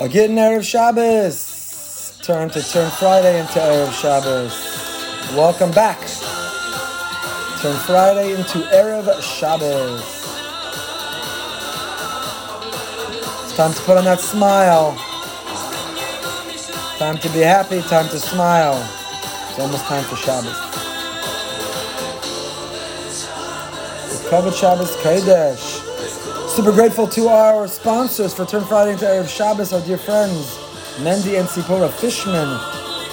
A getting Erev Shabbos. Turn to turn Friday into Erev Shabbos. Welcome back. Turn Friday into Erev Shabbos. It's time to put on that smile. Time to be happy, time to smile. It's almost time for Shabbos. It's Kavod Shabbos Kodesh. Super grateful to our sponsors for Turn Friday into Erev Shabbos, our dear friends, Mendy and Sipora Fishman,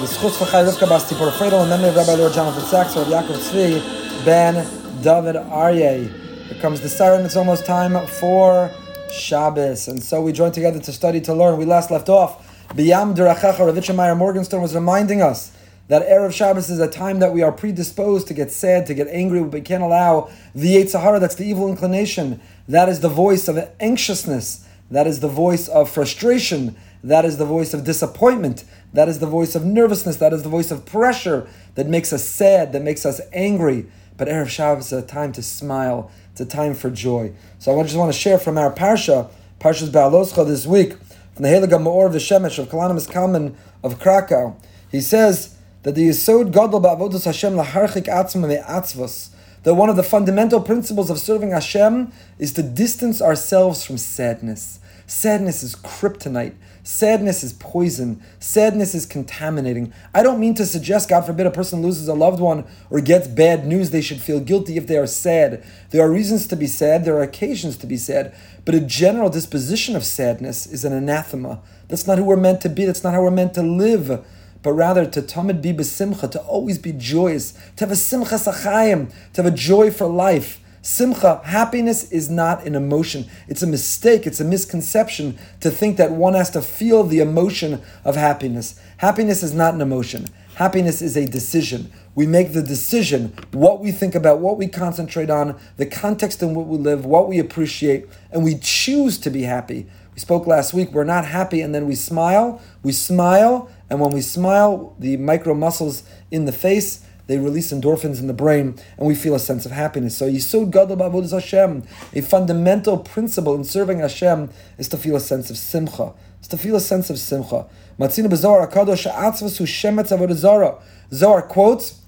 the Schutz for Rivka Bas Sipora Fredel, and memory of Rabbi Lord Jonathan Sacks, Rabbi Yaakov Tzvi, Ben David Aryeh. Here comes the siren, it's almost time for Shabbos. And so we join together to study, to learn. We last left off. Biyam Durachacha, Rav Meyer Morgenstern was reminding us that Erev Shabbos is a time that we are predisposed to get sad, to get angry. But we can't allow the Yetzer Hara, that's the evil inclination, that is the voice of anxiousness. That is the voice of frustration. That is the voice of disappointment. That is the voice of nervousness. That is the voice of pressure that makes us sad, that makes us angry. But Erev Shabbos is a time to smile. It's a time for joy. So I just want to share from our Parsha, Parshas Behaaloscha this week, from the Helig Maor of the Shemesh of Kalonymus Kalman of Krakow. He says that the Yisod Gadol Ba'avodos Hashem laharchik atzma me'atzvos that one of the fundamental principles of serving Hashem is to distance ourselves from sadness. Sadness is kryptonite. Sadness is poison. Sadness is contaminating. I don't mean to suggest, God forbid, a person loses a loved one or gets bad news, they should feel guilty if they are sad. There are reasons to be sad, there are occasions to be sad, but a general disposition of sadness is an anathema. That's not who we're meant to be, that's not how we're meant to live but rather to tamid be besimcha, to always be joyous, to have a simcha sachayim, to have a joy for life. Simcha, happiness is not an emotion. It's a mistake, it's a misconception to think that one has to feel the emotion of happiness. Happiness is not an emotion. Happiness is a decision. We make the decision, what we think about, what we concentrate on, the context in which we live, what we appreciate, and we choose to be happy. We spoke last week, we're not happy and then we smile. We smile, and when we smile, the micro muscles in the face, they release endorphins in the brain, and we feel a sense of happiness. So Yisod Gadol B'Avodas Hashem, a fundamental principle in serving Hashem is to feel a sense of simcha. Is to feel a sense of simcha. Matzina B'Zohar HaKadosh Atzvas Hu Shemetz Zarah. Zohar quotes,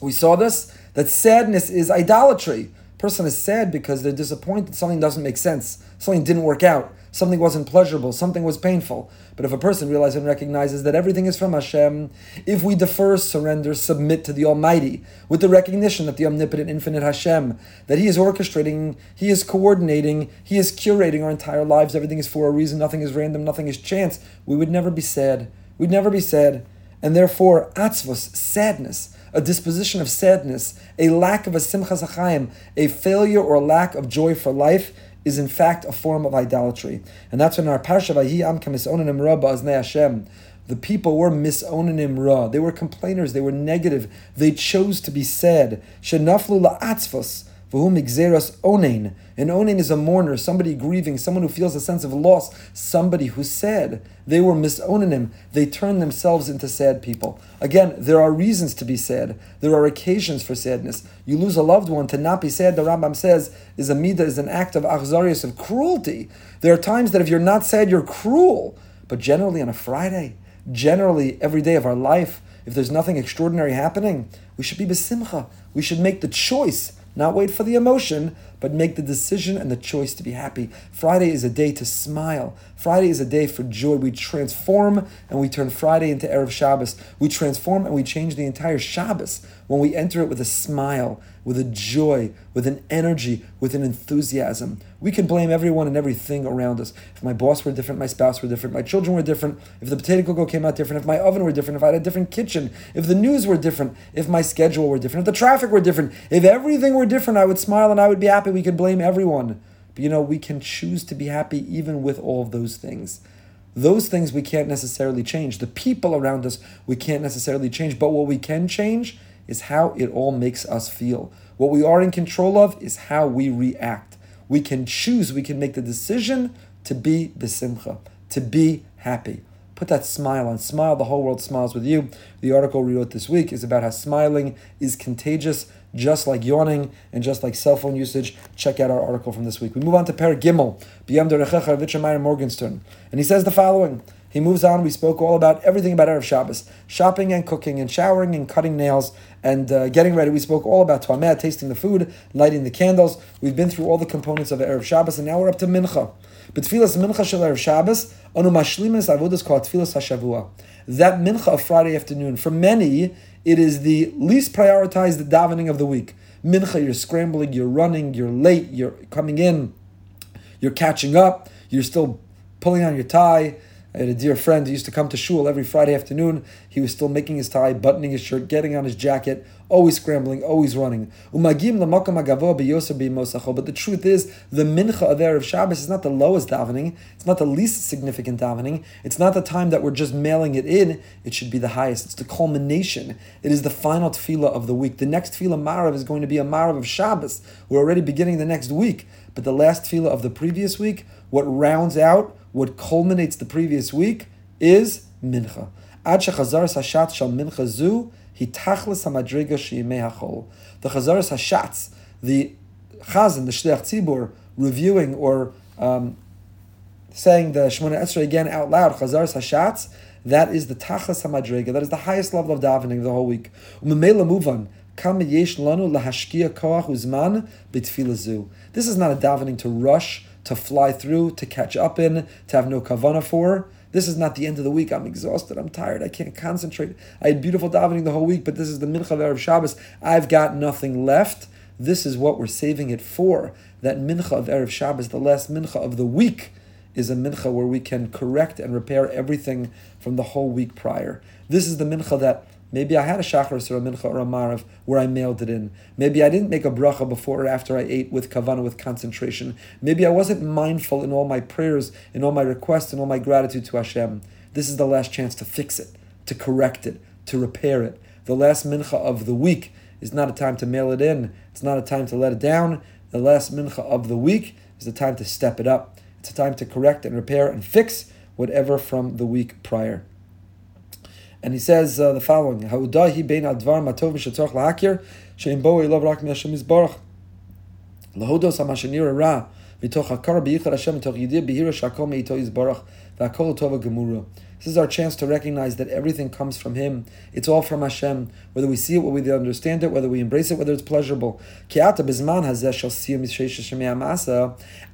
we saw this, that sadness is idolatry. Person is sad because they're disappointed, something doesn't make sense, something didn't work out something wasn't pleasurable, something was painful. But if a person realizes and recognizes that everything is from Hashem, if we defer, surrender, submit to the Almighty, with the recognition that the omnipotent, infinite Hashem, that He is orchestrating, He is coordinating, He is curating our entire lives, everything is for a reason, nothing is random, nothing is chance, we would never be sad. We'd never be sad. And therefore, atzvos, sadness, a disposition of sadness, a lack of a simcha zachayim, a failure or lack of joy for life, is in fact a form of idolatry. And that's when our Parsha Vayi Am Kamisonanim Rabba Aznei Hashem. The people were misonanim ra. They were complainers. They were negative. They chose to be sad. Shenaflu la'atzvos. V'hum igzeras onein. An onein is a mourner, somebody grieving, someone who feels a sense of loss, somebody who's sad. They were misonanim. They turned themselves into sad people. Again, there are reasons to be sad. There are occasions for sadness. You lose a loved one, to not be sad, the Rambam says, is a midah, is an act of achzarius, of cruelty. There are times that if you're not sad, you're cruel. But generally on a Friday, generally every day of our life, if there's nothing extraordinary happening, we should be besimcha. We should make the choice not wait for the emotion, but make the decision and the choice to be happy. Friday is a day to smile. Friday is a day for joy. We transform and we turn Friday into Erev Shabbos. We transform and we change the entire Shabbos when we enter it with a smile, with a joy, with an energy, with an enthusiasm. We can blame everyone and everything around us. If my boss were different, my spouse were different, my children were different, if the potato cocoa came out different, if my oven were different, if I had a different kitchen, if the news were different, if my schedule were different, if the traffic were different, if everything were different, I would smile and I would be happy. We could blame everyone. But you know, we can choose to be happy even with all of those things. Those things we can't necessarily change. The people around us we can't necessarily change. But what we can change is how it all makes us feel. What we are in control of is how we react. We can choose, we can make the decision to be besimcha, to be happy. Put that smile on. Smile, the whole world smiles with you. The article we wrote this week is about how smiling is contagious, just like yawning and just like cell phone usage. Check out our article from this week. We move on to Per Gimel, Biyam Morgenstern. And he says the following. He moves on. We spoke all about everything about Erev Shabbos, shopping and cooking and showering and cutting nails and uh, getting ready. We spoke all about Tameh, tasting the food, lighting the candles. We've been through all the components of Erev Shabbos, and now we're up to Mincha. But Tfilas Mincha Shel Erev Shabbos, Anu Mashlimis Avodas called Tfilas HaShavua. That Mincha of Friday afternoon, for many, it is the least prioritized davening of the week. Mincha, you're scrambling, you're running, you're late, you're coming in, you're catching up, you're still pulling on your tie, I had a dear friend who used to come to shul every Friday afternoon. He was still making his tie, buttoning his shirt, getting on his jacket, always scrambling, always running. But the truth is, the mincha of Erev Shabbos is not the lowest davening. It's not the least significant davening. It's not the time that we're just mailing it in. It should be the highest. It's the culmination. It is the final tefillah of the week. The next tefillah marav is going to be a marav of Shabbos. We're already beginning the next week. But the last tefillah of the previous week, what rounds out what culminates the previous week is mincha. Ad shechazar hashat shal mincha zu hitachlis hamadriga sheyimei hachol. The chazaras hashatz, the chazan, the shliach tzibur, reviewing or um, saying the Shemona Esrei again out loud, chazaras hashatz, that is the tachlis hamadriga, that is the highest level of davening of the whole week. Umemela muvan, kama yesh lanu lahashkia koach uzman bitfilazu. this is not a davening to rush to fly through, to catch up in, to have no kavana for. This is not the end of the week. I'm exhausted. I'm tired. I can't concentrate. I had beautiful davening the whole week, but this is the mincha of Shabbos. I've got nothing left. This is what we're saving it for. That mincha of Erev Shabbos, the last mincha of the week, is a mincha where we can correct and repair everything from the whole week prior. This is the mincha that Maybe I had a shacharis or a mincha or a marav where I mailed it in. Maybe I didn't make a bracha before or after I ate with kavana, with concentration. Maybe I wasn't mindful in all my prayers, in all my requests, in all my gratitude to Hashem. This is the last chance to fix it, to correct it, to repair it. The last mincha of the week is not a time to mail it in. It's not a time to let it down. The last mincha of the week is the time to step it up. It's a time to correct and repair and fix whatever from the week prior. And he says uh, the following: Haudahi bein advar matov mishatzorch lahakir shein bo ilav rak mi'Hashem yizbarach lahodos hamashenir ra mitoch hakar biyichad Hashem mitoch yidir bihira shakol meito yizbarach tova gemura. This is our chance to recognize that everything comes from Him. It's all from Hashem. Whether we see it, whether we understand it, whether we embrace it, whether it's pleasurable. At Mincha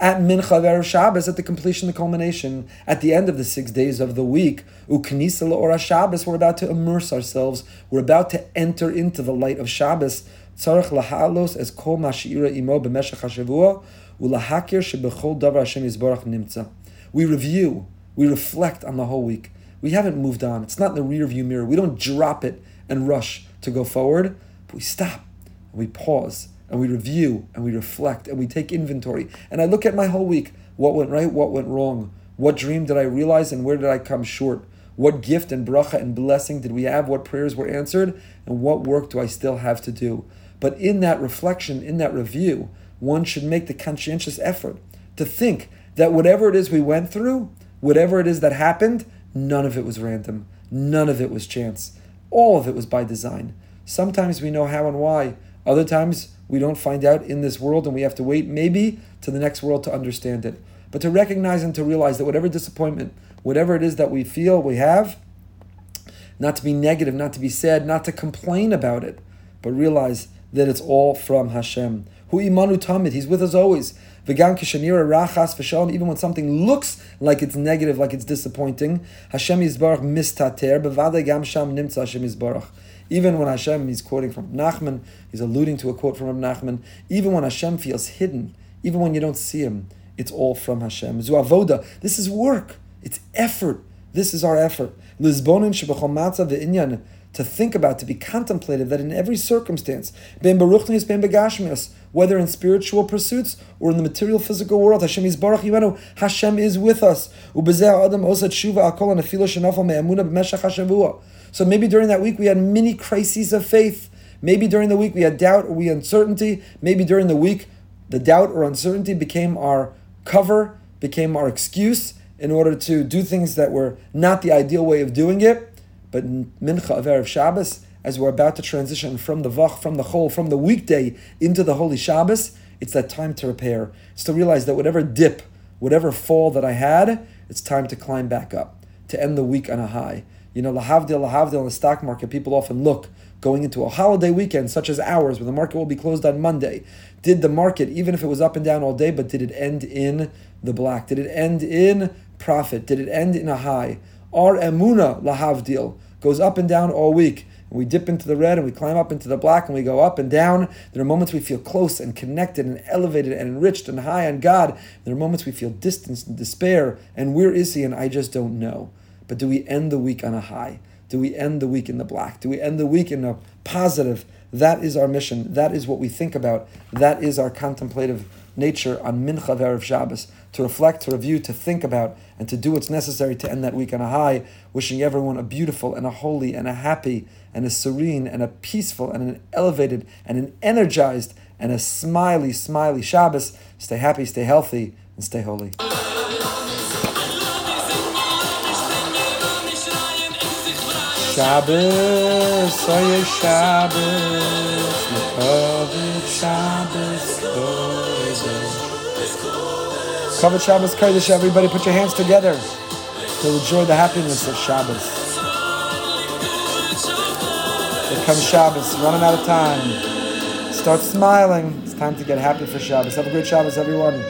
Erev Shabbos, at the completion, the culmination, at the end of the six days of the week, Uknisa Ora Shabbos, we're about to immerse ourselves. We're about to enter into the light of Shabbos. Tzarech lahalos as kol mashira imo b'meshach hashavua ulahakir shebechol davar Hashem yizborach nimtza. We review, we reflect on the whole week. We haven't moved on. It's not in the rear view mirror. We don't drop it and rush to go forward, but we stop and we pause and we review and we reflect and we take inventory. And I look at my whole week what went right, what went wrong, what dream did I realize, and where did I come short? What gift and bracha and blessing did we have? What prayers were answered? And what work do I still have to do? But in that reflection, in that review, one should make the conscientious effort to think that whatever it is we went through, whatever it is that happened, None of it was random. None of it was chance. All of it was by design. Sometimes we know how and why. Other times we don't find out in this world and we have to wait maybe to the next world to understand it. But to recognize and to realize that whatever disappointment, whatever it is that we feel we have, not to be negative, not to be sad, not to complain about it, but realize that it's all from Hashem. Hu imanu tamid, He's with us always. V'gam kishanira rachas v'shalom, even when something looks like it's negative, like it's disappointing, Hashem Yisbarach mistater, b'vadei gam sham nimtza Hashem Yisbarach. Even when Hashem, he's quoting from Nachman, he's alluding to a quote from Nachman, even when Hashem feels hidden, even when you don't see him, it's all from Hashem. Zu avoda, this is work, it's effort. This is our effort. Lizbonim shebechol matzah ve'inyan, to think about, to be contemplative, that in every circumstance, ben baruchnius ben begashmius, whether in spiritual pursuits or in the material physical world. Hashem is Baruch Yimenu. Hashem is with us. So maybe during that week we had many crises of faith. Maybe during the week we had doubt or we uncertainty. Maybe during the week the doubt or uncertainty became our cover, became our excuse, in order to do things that were not the ideal way of doing it. But Mincha of Erev Shabbos, as we're about to transition from the Vach, from the Chol, from the weekday into the Holy Shabbos, it's that time to repair. It's to realize that whatever dip, whatever fall that I had, it's time to climb back up, to end the week on a high. You know, lahavdil, lahavdil in the stock market, people often look going into a holiday weekend such as ours, where the market will be closed on Monday. Did the market, even if it was up and down all day, but did it end in the black? Did it end in profit? Did it end in a high? Our emuna, lahavdil, goes up and down all week. We dip into the red and we climb up into the black and we go up and down. There are moments we feel close and connected and elevated and enriched and high on God. There are moments we feel distance and despair and where is He and I just don't know. But do we end the week on a high? Do we end the week in the black? Do we end the week in a positive? That is our mission. That is what we think about. That is our contemplative nature on Mincha Erev Shabbos, to reflect, to review, to think about, and to do what's necessary to end that week on a high, wishing everyone a beautiful and a holy and a happy and a serene and a peaceful and an elevated and an energized and a smiley, smiley Shabbos. Stay happy, stay healthy, and stay holy. Shabbos, Shabbos, Mekovit Shabbos, Kodesh. Kavod Shabbos, Kodesh, everybody put your hands together to enjoy the happiness of Shabbos. Here comes Shabbos, running out of time. Start smiling. It's time to get happy for Shabbos. Have a great Shabbos, everyone.